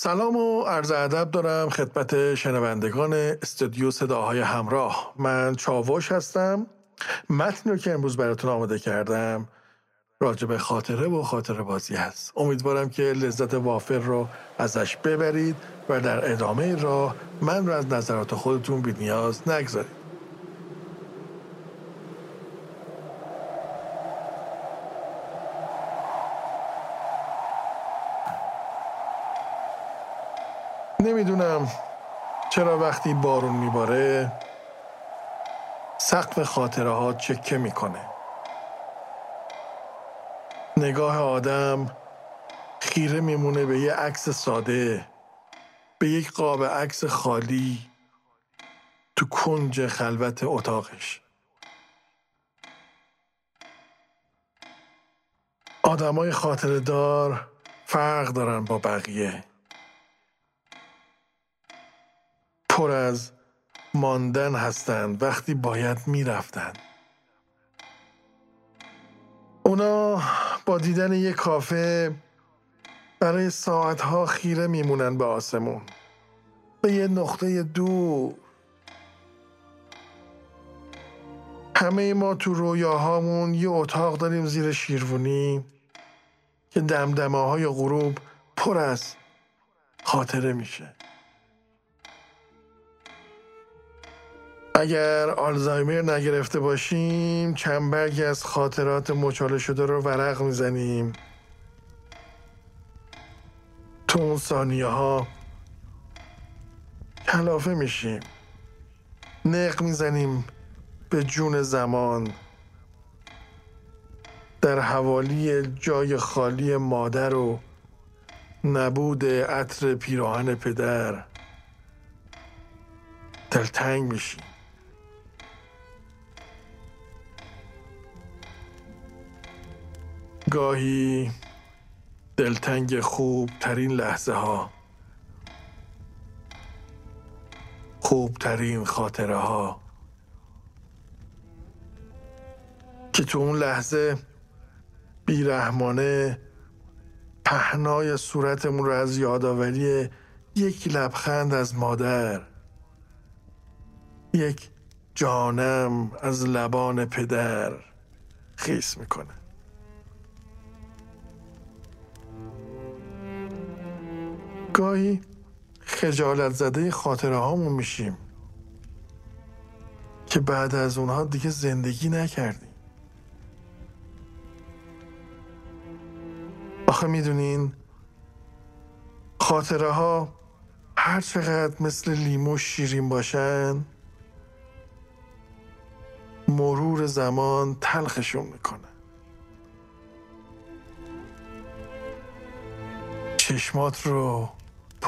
سلام و عرض ادب دارم خدمت شنوندگان استودیو صداهای همراه. من چاوش هستم. متنی که امروز براتون آماده کردم راجع به خاطره و خاطره بازی هست. امیدوارم که لذت وافر رو ازش ببرید و در ادامه راه من رو از نظرات خودتون بی نیاز نگذارید. چرا وقتی بارون میباره سقف خاطره ها چکه می‌کنه؟ نگاه آدم خیره میمونه به یه عکس ساده به یک قاب عکس خالی تو کنج خلوت اتاقش. آدمای خاطره دار فرق دارن با بقیه. پر از ماندن هستند وقتی باید می‌رفتند. اونا با دیدن یک کافه برای ساعتها خیره میمونن به آسمون. به یه نقطه دور. همه ما تو رویاهامون یه اتاق داریم زیر شیروونی که دمدمه های غروب پر از خاطره میشه. اگر آلزایمر نگرفته باشیم چند برگی از خاطرات مچاله شده رو ورق می‌زنیم. تو اون ثانیه ها کلافه میشیم. نق می‌زنیم به جون زمان. در حوالی جای خالی مادر و نبود عطر پیراهن پدر دلتنگ میشیم. گاهی دلتنگ خوب ترین لحظه ها خوب ترین خاطره ها که تو اون لحظه بیرحمانه پهنای صورتمون رو از یادآوری یک لبخند از مادر یک جانم از لبان پدر خیس می‌کنه. گاهی خجالت زده خاطره هامون میشیم که بعد از اونها دیگه زندگی نکردیم. آخه می‌دونین خاطره ها هر چقدر مثل لیمو شیرین باشن مرور زمان تلخشون می‌کنه. چشمات رو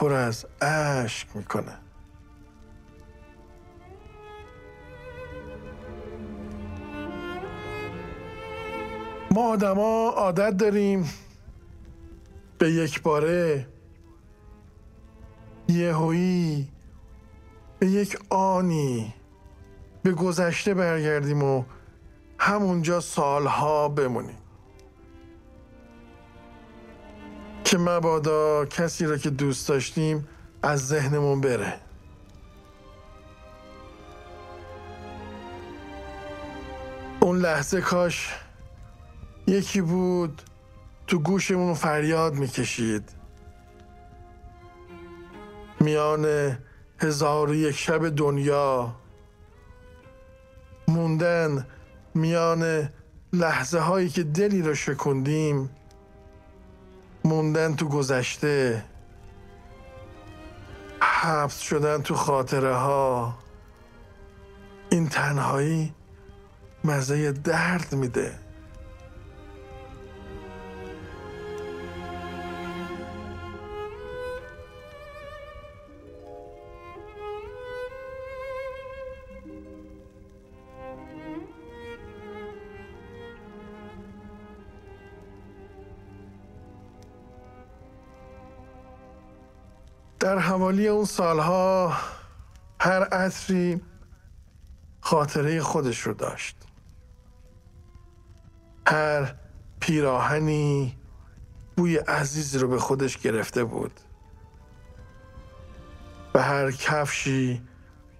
پر از اشک می‌کنه. ما آدما عادت داریم به یک باره یهویی به یک آنی به گذشته برگردیم و همونجا سالها بمونیم. که مبادا کسی را که دوست داشتیم از ذهنمون بره. اون لحظه کاش یکی بود تو گوشمون فریاد می‌کشید. میان هزار یک شب دنیا موندن میان لحظه هایی که دلی رو شکندیم موندن تو گذشته. حبس شدن تو خاطره ها این تنهایی مزه درد میده. در حوالی اون سالها هر عطری خاطره خودش رو داشت. هر پیراهنی بوی عزیزی رو به خودش گرفته بود. و هر کفشی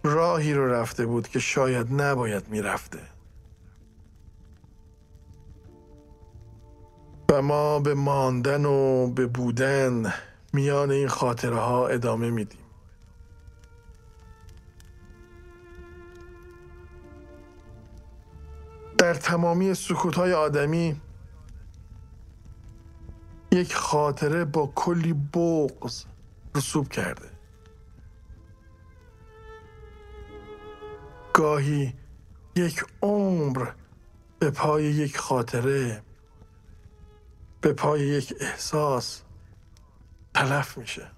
راهی رو رفته بود که شاید نباید می‌رفته. و ما به ماندن و به بودن میان این خاطره ها ادامه میدیم. در تمامی سکوت های آدمی یک خاطره با کلی بغز رسوب کرده. گاهی یک عمر به پای یک خاطره به پای یک احساس تلف میشه.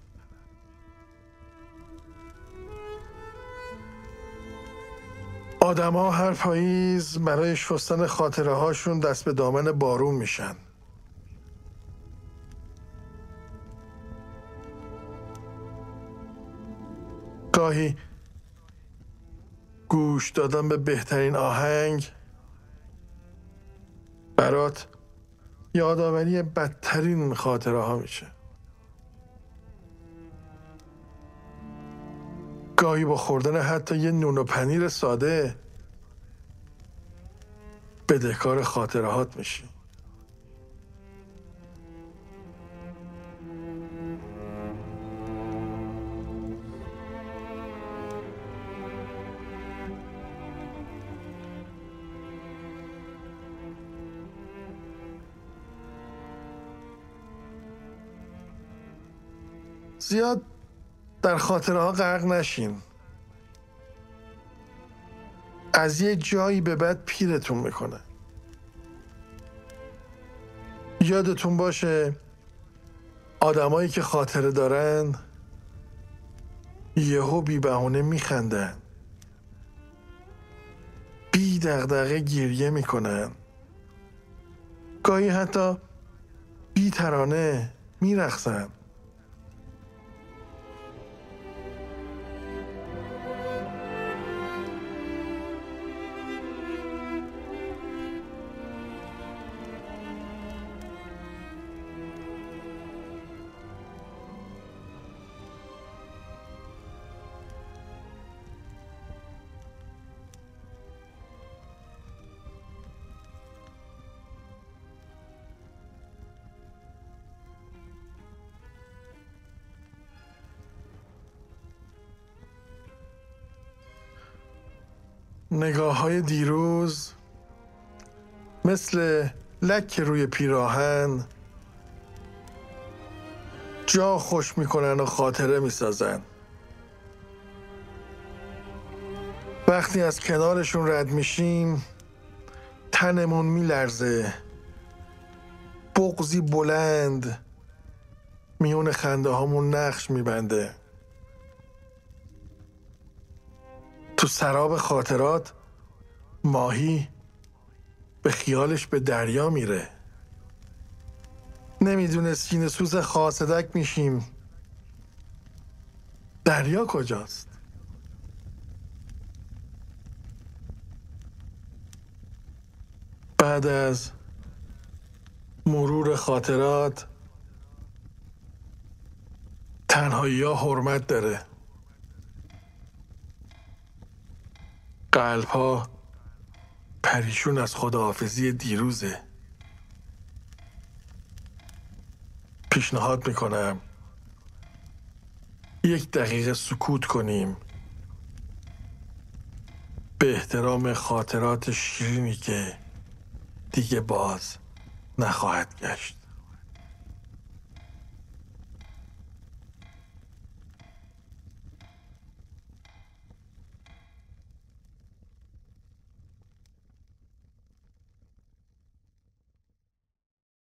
آدما هر پاییز برای شستن خاطره هاشون دست به دامن بارون میشن. گاهی گوش دادن به بهترین آهنگ برات یادآوری بدترین خاطره ها میشه. گاهی با خوردن حتی یه نون و پنیر ساده بدهکار خاطرهات میشی. زیاد در خاطره ها غرق نشین. از یه جایی به بعد پیرتون می‌کنه. یادتون باشه آدمایی که خاطره دارن یهو بی بهونه میخندن. بی دغدغه گریه می‌کنن. گاهی حتی بی ترانه میرخصن نگاه های دیروز مثل لک روی پیراهن جا خوش می‌کنن و خاطره می‌سازن. وقتی از کنارشون رد میشیم تنمون میلرزه. بغزی بلند میون خنده هامون نقش میبنده. تو سراب خاطرات ماهی به خیالش به دریا میره. نمی‌دونه سینه سوز خاصدک میشیم. دریا کجاست؟ بعد از مرور خاطرات تنهایی ها حرمت داره. قلب ها پریشون از خداحافظی دیروزه. پیشنهاد می‌کنم یک دقیقه سکوت کنیم. به احترام خاطرات شیرینی که دیگه باز نخواهد گشت.